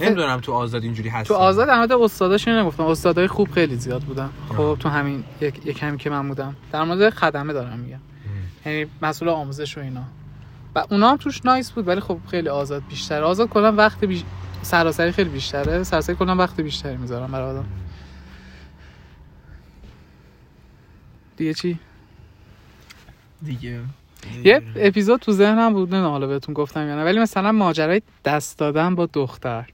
S3: نمی‌دونم تو آزاد اینجوری هست
S1: تو آزاد مورد استاداش نگفتم. استادای خوب خیلی زیاد بودن. خب تو همین یک, یک کمی که من بودم. در مورد خدمه دارم میگم. یعنی مسئول آموزش و اینا. و اونا هم توش نایس بود ولی خب خیلی آزاد بیشتر آزاد کلا وقت بیش... سراسری خیلی بیشتره. سراسری کلا وقت بیشتری می‌ذارم برای آدم. دیگه چی؟
S2: دیگه.
S1: یه اپیزود تو ذهنم بود نه حالا بهتون گفتم یا نه ولی مثلا ماجرای دست دادن با دختر.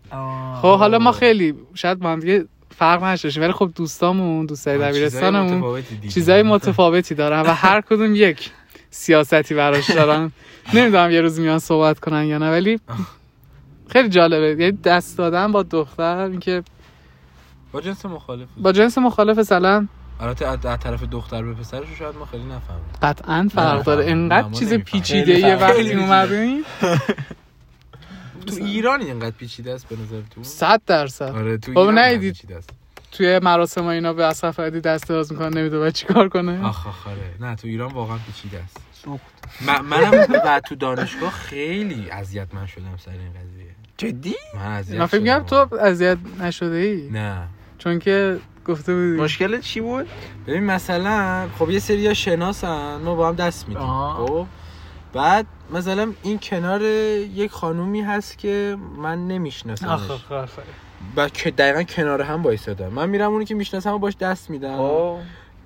S1: خب حالا ما خیلی شاید با هم دیگه فرق نداشته ولی خب دوستامون دوستای دبیرستانمون. چیزای متفاوتی دارن و هر کدوم یک سیاستی براش دارن. نمی‌دونم یه روز میان صحبت کنن یا نه ولی خیلی جالبه. یعنی دست دادن با دختر اینکه
S3: با جنس مخالف.
S1: با جنس مخالف مثلا
S3: البته از طرف دختر به پسرش شاید ما خیلی نفهمیم
S1: قطعا فرق داره. انقدر
S3: ما
S1: چیز. پیچیده یه. وقتی
S3: خیلی
S1: اومدین
S3: تو ایران اینقدر پیچیده است به نظر تو؟
S1: صد درصد.
S3: آره تو
S1: خب
S3: ایران اینقدر است.
S1: توی مراسم ها اینا به اصف فردی دست دراز می‌کنن نمی‌دونه باید چیکار کنه.
S3: آخ آخ آره. نه تو ایران واقعا پیچیده است. من منم بعد تو دانشگاه خیلی اذیت من شدم سر این قضیه.
S2: جدی؟
S3: من اذیت
S1: من فکر. تو اذیت نشده ای
S3: نه.
S1: چون که گفته بودی.
S2: مشکل چی بود؟
S3: ببین مثلا خب یه سری شناسن ما با هم دست میدیم. خب؟ بعد مثلا این کنار یک خانومی هست که من نمیشناسمش. و که دقیقا کنار هم وایسادم من میرم اونی که می‌شناسم و باش دست میدم.
S2: خب.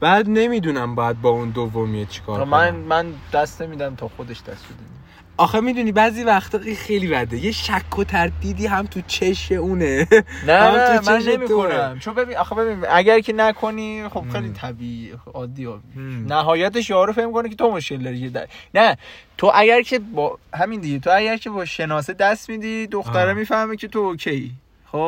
S3: بعد نمی‌دونم بعد با اون دومیه چیکار
S2: من
S3: کنم.
S2: من دست میدم تا خودش دست بده.
S3: آخه می‌دونی بعضی وقتا خیلی بده یه شک و تردیدی هم تو چش اونه
S2: نه
S3: هم
S2: نه
S3: تو
S2: من
S3: چشت
S2: نمی
S3: دوره.
S2: کنم چون ببین آخه ببین اگر که نکنی خب خیلی. طبیعی عادی ها.
S3: مم.
S2: نهایتش یارو فهم کنه که تو مشکل داری در- نه تو اگر که با همین دیگه تو اگر که با شناسه دست میدی دختره. می‌فهمه که تو اوکی خب.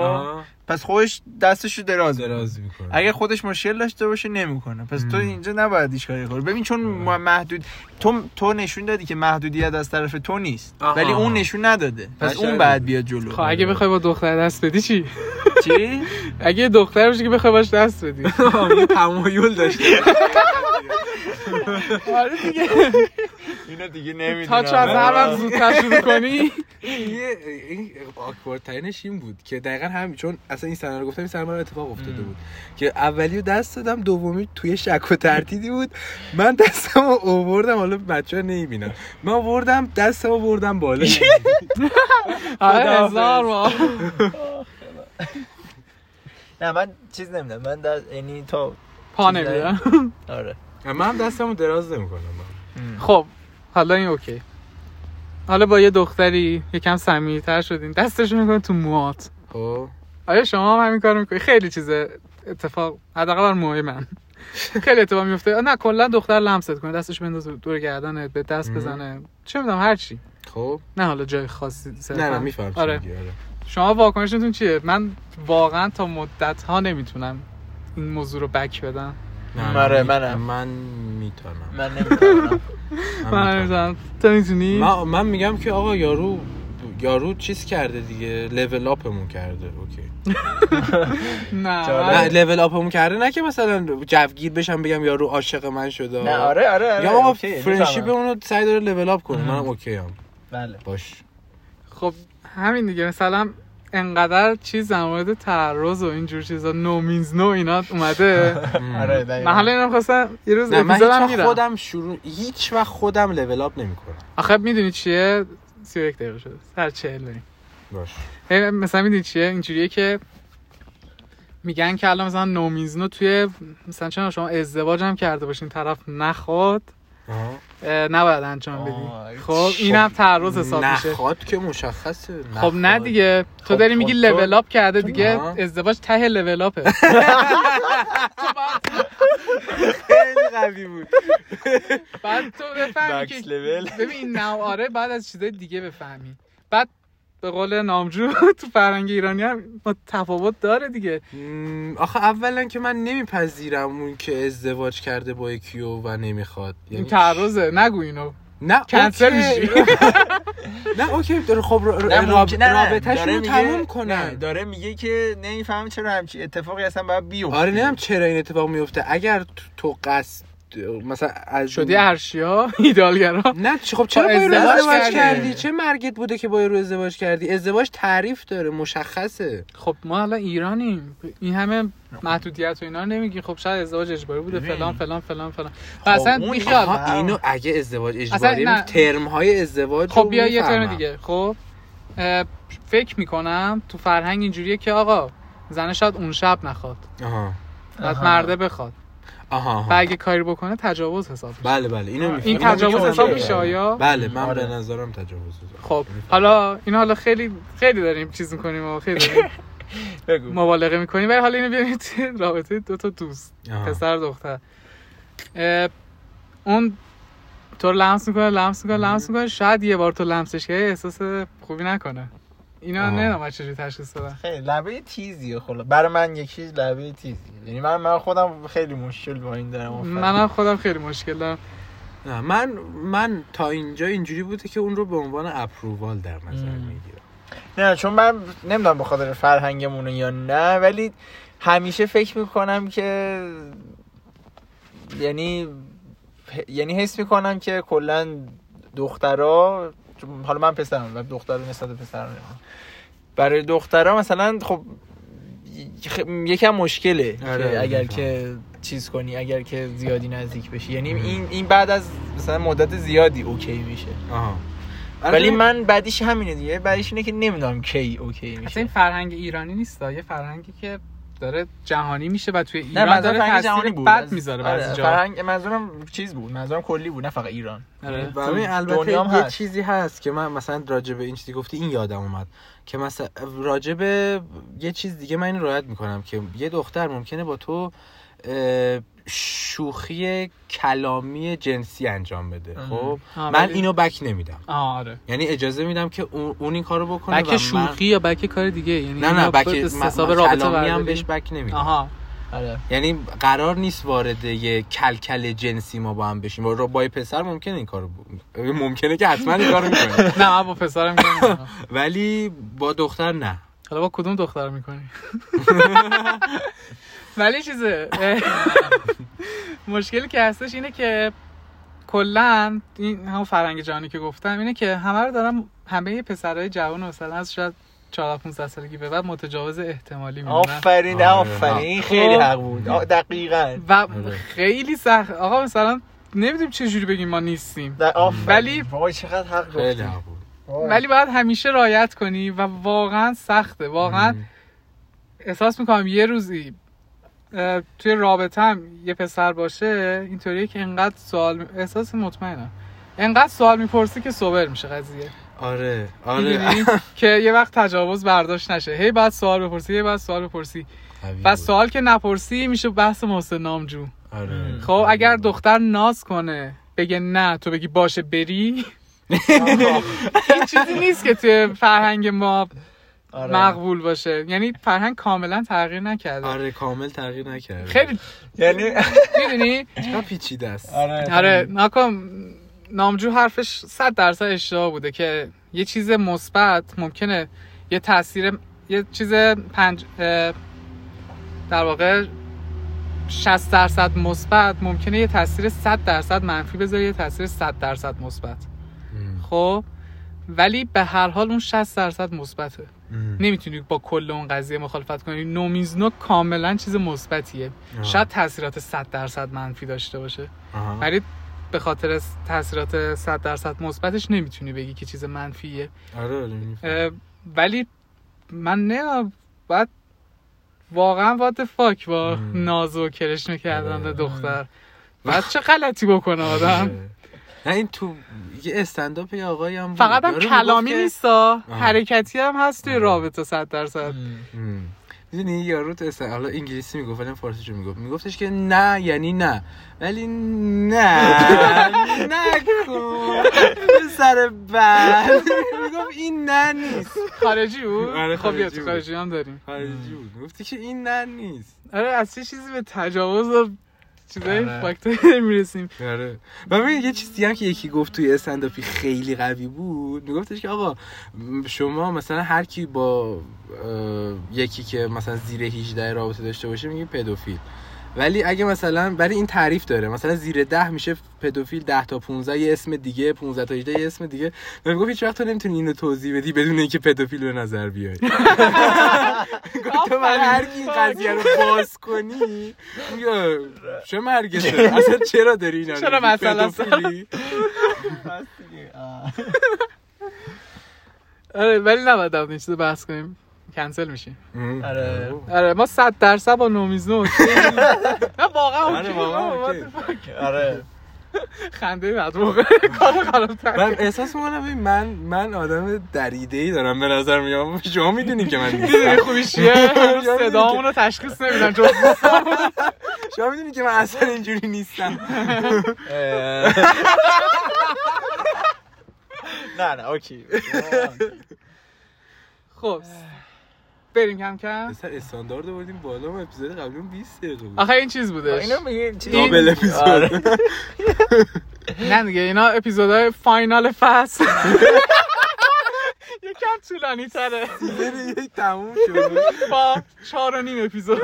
S2: پس خودش دستشو دراز.
S3: دراز می‌کنه.
S2: اگه خودش مشکل داشته باشه نمی‌کنه. پس تو. اینجا نباید هیچ کاری کنی. ببین چون ما- محدود تو تو نشون دادی که محدودیت از طرف تو نیست.
S3: آها.
S2: ولی اون نشون نداده. پس اون بعد. بیاد جلو.
S1: خب اگه بخوای با دختر دست بدی چی؟
S2: چی؟
S1: اگه دختر باشه که بخوای باش دست بدی.
S3: تمایل داشته
S1: آره دیگه.
S2: اینو دیگه نمی‌دونم.
S1: تا چه از هر وقت زودتر شروع کنی؟
S3: یه این آکورد ترینش این بود که دقیقا همین چون اصلا این سناریو گفتم این سناریو اتفاق افتاده بود که اولی رو دست دادم دومی توی شک و ترتیبی بود. من دستم رو آوردم حالا بچه ها نمی‌بینن. من آوردم دستم رو بردم بالا.
S1: آره. هزار بار.
S2: نه من چیز نمیدم من در یعنی تا
S1: پا نمیدم
S2: آره.
S3: من هم دستم رو دراز نمی‌کنم.
S1: خب حالا این اوکی. حالا با یه دختری یکم صمیمیت‌تر شدین. دستش می‌کنه تو موهات
S3: خب.
S1: آیا شما هم همین کارو می‌کنی؟ خیلی چیزه اتفاق حداقل بر موهای من خیلی اتفاق میفته نه کلا دختر لمست کنه. دستش بندازه دور گردنت به دست. بزنه. چه می‌دونم هر چی.
S3: خب.
S1: نه حالا جای خاصی
S3: نه. نه میفهم
S1: آره. شما واکنشتون چیه؟ من واقعا تا مدت ها نمی‌تونم این موضوع رو بک بدم.
S2: آره، منم.
S3: من می‌تونم.
S2: من نمی‌دونم
S1: من نمی‌تونم. تو می‌تونی؟
S3: من, من میگم که آقا یارو یارو چیز کرده دیگه level up مون کرده. okay.
S1: نه.
S3: نه
S1: level
S3: up مون کرده نه که مثلا جوگیر بشم بگم یارو عاشق من شده.
S2: نه آره آره آره
S3: یا آقا okay،
S2: friendship.
S3: اونو سعی داره level up کنه. منم okay هم
S2: بله.
S3: باش.
S1: خب همین دیگه. مثلا انقدر چیز در مورد تعرض و اینجور چیزا no means no اینا اومده.
S2: آره دقیقاً.
S1: من حالا اینو خواستم یه روز اپیزودم میرم.
S3: خودم شروع هیچ وقت خودم level up نمی‌کنم.
S1: آخه می‌دونی چیه؟ 31 دقیقه شده. سر 40 بریم
S3: باش.
S1: مثلا می‌دونی چیه؟ اینجوریه که میگن که الان مثلا نومیزنو توی مثلا چون شما ازدواج هم کرده باشین طرف نخواد نباید انجام بدی. خب این هم تعرض حساب میشه
S3: نخواد که مشخصه
S1: خب نه. دیگه. تو
S2: خب،
S1: داری
S2: خب،
S1: میگی لول اپ کرده دیگه. ازدواج ته لول اپه
S3: خیلی قوی بود.
S1: بعد تو بفهمی که. ببین نه آره بعد از چیزای دیگه بفهمی. بعد به قول نامجو تو فرهنگ ایرانی هم ما تفاوت داره دیگه.
S3: آخه اولا که من نمیپذیرم اون که ازدواج کرده با یکیو و نمی‌خواد.
S1: این تعرضه. نگو اینو.
S3: نه
S1: کنسل. میشی.
S3: نه اوکی. داره خب ر-
S2: نه
S3: راب...
S2: ممکن- نه، نه،
S3: رابطه‌شون
S2: داره
S3: رو
S2: میگه-
S3: تموم
S2: نه،
S3: کنن.
S2: داره میگه که نمی‌فهمم چرا همچی اتفاقی اصلا باید بیفته.
S3: آره نمی‌دونم چرا این اتفاق میفته اگر تو- تو قصد مثلا از
S1: شدی ارشیا؟ ایدالگرا؟
S3: نه چه- خب چرا با یارو
S1: ازدواج
S3: ازدواج
S1: کردی.
S3: کردی؟ چه مرگت بوده که با یارو ازدواج کردی؟ ازدواج تعریف داره مشخصه.
S1: خب ما الان ایرانیم. این همه محدودیت و اینا رو نمیگی. خب شاید ازدواج اجباری بوده. فلان فلان فلان فلان.
S2: خب
S1: اصلا بیخیال
S3: اینو اگه ازدواج اجباری
S1: نه.
S3: ترم های ازدواج
S1: خب
S3: رو
S1: بیا یه ترم. دیگه. خب فکر می‌کنم تو فرهنگ اینجوریه که آقا زنه شاید اون شب نخواد.
S3: آها.
S1: بعد
S2: آها.
S1: مرده بخواد.
S3: آها,
S1: و. اگه کاری بکنه تجاوز حساب میشه
S3: بله بله اینو می‌فهمم
S1: این تجاوز. حساب میشه آیا
S3: بله من
S2: آره.
S3: به نظرم تجاوز حساب.
S1: خب. حالا این حالا خیلی خیلی داریم چیز می‌کنیم و خیلی داریم
S2: بگو
S1: مبالغه می‌کنیم ولی حالا اینو توی رابطه دو تا دوست. پسر دختر اون تو لمس می‌کنه لمس می‌کنه لمس می‌کنه شاید یه بار تو لمسش کردی احساس خوبی نکنه اینا. نمی‌دونم چجوری تشخیص بدم
S2: خیلی لبه تیزیه خلا برای من یک چیز لبه تیزیه یعنی من من خودم خیلی مشکل با این دارم.
S1: منم خودم خیلی مشکل دارم
S3: نه من من تا اینجا اینجوری بوده که اون رو به عنوان اپرووال در نظر. می‌گیرم
S2: نه چون من نمی‌دونم به خاطر فرهنگمونه یا نه ولی همیشه فکر می‌کنم که یعنی یعنی حس می‌کنم که کلا دخترا چون حالا من پسرم و دختر نسبت به پسرم. برای دخترا مثلا خب خ- یکم مشکله
S3: آره،
S2: که اگر
S3: می‌فهمم.
S2: که چیز کنی اگر که زیادی نزدیک بشی یعنی. این این بعد از مثلا مدت زیادی okay میشه
S3: آها
S2: ولی من بعدیش همینه دیگه بعدیش اینه که نمی‌دونم کی okay
S1: اصلا
S2: میشه
S1: این فرهنگ ایرانی نیست یه فرهنگی که داره جهانی میشه و توی
S2: نه
S1: ایران
S2: منظورم
S1: داره تاثیر
S2: جهانی بود.
S1: بد می‌ذاره
S2: آره،
S1: بعضی جا.
S2: فرهنگ منظورم چیز بود. منظورم کلی بود نه فقط ایران.
S1: آره.
S3: و همین البته یه
S2: هست.
S3: چیزی هست که من مثلا راجع به این چیزی گفتی این یادم اومد که مثلا راجع به یه چیز دیگه من این رعایت می‌کنم که یه دختر ممکنه با تو اه، شوخی کلامی جنسی انجام بده. خب؟
S1: آه،
S3: من اینو بک نمیدم.
S1: آره.
S3: یعنی اجازه میدم که اون, این کارو بکنه و
S1: بک
S3: من-
S1: شوخی یا بک کار دیگه؟ یعنی
S3: نه نه بک
S1: حساب رابطه
S3: کلامی هم؟ بهش بک نمیدم.
S1: آها
S2: آره.
S3: یعنی قرار نیست وارد یه کلکل جنسی ما با هم بشیم. با با پسر ممکنه این کارو ب... ممکنه که حتما این کارو می‌کنه.
S1: نه با پسرم میگم
S3: ولی با دختر نه.
S1: حالا با کدوم دختر می‌کنی؟ ولی چیزه مشکلی که هستش اینه که کلا این همون فرنگ جهانی که گفتم اینه که همه رو دارم همه پسرهای جوان مثلا از شاید 14 15 سالگی به بعد متجاوز احتمالی می‌دونن
S2: آفرین
S3: آره.
S2: آفرین این خیلی
S1: خب.
S2: حق بود دقیقاً
S1: و
S3: آره.
S1: خیلی سخت آقا مثلا نمی‌دونیم چه جوری بگیم ما نیستیم. ولی-
S2: وای چقدر حق
S3: خیلی
S2: گفتی
S3: حق بود.
S1: ولی باید همیشه رعایت کنی و واقعا سخته واقعا. احساس می‌کنم یه روزی توی رابطم یه پسر باشه اینطوریه که انقدر سوال احساس مطمئنم. انقدر سوال می‌پرسی که صبر میشه قضیه.
S3: آره آره؟
S1: که یه وقت تجاوز برداشت نشه. هی بعد سوال بپرسی هی بعد سوال بپرسی. و. سوال که نپرسی میشه بحث محسن نامجو.
S3: آره.
S1: خب اگر دختر ناز کنه بگه نه تو بگی باشه بری. این چیزی نیست که توی فرهنگ ما
S2: آره.
S1: مقبول باشه. یعنی فرهنگ کاملا تغییر نکرده.
S3: آره کامل تغییر نکرد
S1: خیلی
S2: یعنی
S1: می‌دونی؟
S3: چقدر پیچیده است.
S2: آره.
S1: آره نکن نامجو حرفش صد درصد اشتباه بوده که یه چیز مثبت ممکنه یه تاثیر یه چیز پنج در واقع 60 درصد مثبت ممکنه یه تاثیر 100 درصد منفی بذاره یه تاثیر 100 درصد مثبت. خب؟ ولی به هر حال اون 60 درصد مثبته. نمی‌تونی با کل اون قضیه مخالفت کنی نومیزنو کاملا چیز مثبتیه. شاید تاثیرات 100 درصد منفی داشته باشه. ولی به خاطر تاثیرات 100 درصد مثبتش نمی‌تونی بگی که چیز منفیه
S3: آره آره
S1: ولی من نه باید واقعا وات فاک با
S3: مم.
S1: ناز و کرشمه کردن
S3: آره.
S1: به دختر بعد چه غلطی بکنه آدم
S3: آره. نه این تو یه استنداپ یه آقایی هم بود.
S1: فقط هم کلامی
S3: که-
S1: نیستا. حرکتی هم هست توی. رابطه 100 درصد.
S3: می‌دونی یارو تو است... حالا انگلیسی می‌گفت ولی فارسیشو می‌گفت. میگفتش که نه یعنی نه. ولی نه. نکن سر بعد می‌گفت این نه نیست.
S1: خارجی بود؟
S3: آره،
S1: خب
S3: خارجی
S1: تو. خارجی هم داریم.
S3: خارجی بود. می‌گفتی که این نه نیست.
S1: آره از چه چیزی به تجاوز و چیزای
S2: آره.
S1: فاکتور می‌رسیم
S3: آره. و ببین یه چیزی هم که یکی گفت توی استنداپی خیلی قوی بود میگفتش که آقا شما مثلا هر کی با یکی که مثلا زیر 18 رابطه داشته باشه میگه پدوفیل. ولی اگه مثلا برای این تعریف داره. مثلا زیر 10 میشه پدوفیل 10 تا 15 یه اسم دیگه 15 تا 18 یه اسم دیگه. و می‌گفت هیچ وقت تو نمی‌تونی اینو توضیح بدی بدون اینکه پدوفیل به نظر بیای گفت تو من هر کی این قضیه رو باز کنی چه مرگته اصلا چرا داری اینا
S1: چرا؟
S3: پدوفیلی؟
S1: آره ولی نباید این چیز بحث کنیم. کنسل میشیم
S2: آره.
S1: آره ما 100 درصد با نومیزنو اوکی. نه واقعا
S3: آره،.
S2: آره.
S1: خنده بعد موقع. کار خرابتر.
S3: من احساس می‌کنم ببین من من آدم دریده ای دارم به نظر میام. شما می‌دونید که من
S1: می‌دونی
S3: نیستم
S1: خوبیش چیه صدامون رو تشخیص نمیدن جز
S3: شما می‌دونید که من اصلا اینجوری نیستم.
S2: نه نه okay.
S1: خب. بریم کم کم.
S3: پسر استاندارد بردیم بالا ما اپیزود قبلی اون 20 دقیقه بود.
S1: آخه این چیز بودش.
S2: اینو میگه؟
S3: double episode.
S2: آره.
S1: نه دیگه اینا episode های final فصل. یکم طولانی تره
S3: season یک تموم شد.
S1: با چهار و نیم اپیزود.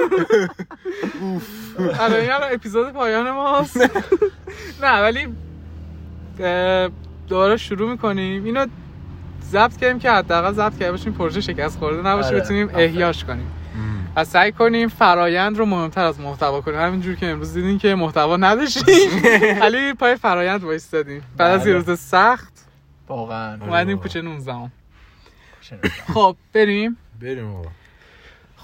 S1: آره این الان اپیزود پایان ماست. نه ولی دوباره شروع می‌کنیم. اینو ضبط کردیم که حداقل ضبط کرده باشیم پروژه شکست خورده نباشه
S2: آره.
S1: بتونیم. احیاش کنیم و سعی کنیم فرایند رو مهمتر از محتوا کنیم همینجور که امروز دیدین که محتوا نداشتیم ولی پای فرایند وایستادیم بعد از یه
S2: بله.
S1: روز سخت
S2: واقعا
S1: اومدیم. کوچه 19 خب بریم
S3: بریم آقا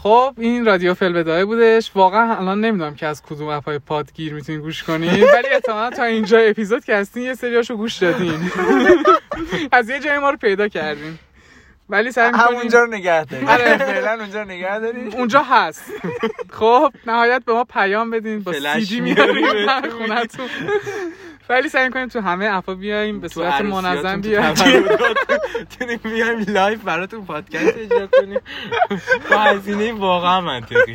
S1: خب این رادیو فلبدایه بودش. واقعا الان نمی‌دونم که از کدوم اپای پادگیر می‌تونین گوش کنین ولی احتمالا تا اینجا اپیزود که هستین یه سریاشو گوش دادین. از یه جای ما رو پیدا کردین. ولی سعی می‌کنیم
S2: همونجا رو نگه داریم.
S1: آره.
S2: فعلا اونجا نگه داریم.
S1: اونجا هست. خب نهایت به ما پیام بدین با سی دی میاریم. خونتون. ولی سعی کنیم تو همه app ا بیایم به صورت منظم
S3: تو
S1: بیایم.
S3: نتونیم بیایم live براتون پادکست اجرا کنیم. با هزینه واقعا منطقی.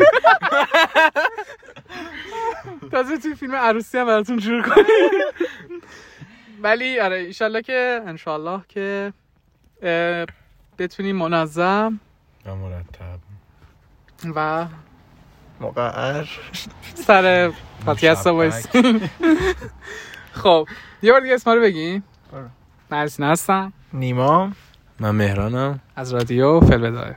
S1: تازه توی فیلم عروسی هم براتون جور کنیم. ولی آره ایشالله که انشالله که بتونیم منظم
S3: و مرتب.
S1: و
S2: مقعر.
S1: سر پادکست. وایس خب یه بار دیگه اسم رو بگیم
S2: برو.
S1: مرسین هستم
S2: نیما.
S3: من مهرانم.
S1: از رادیو فلبدای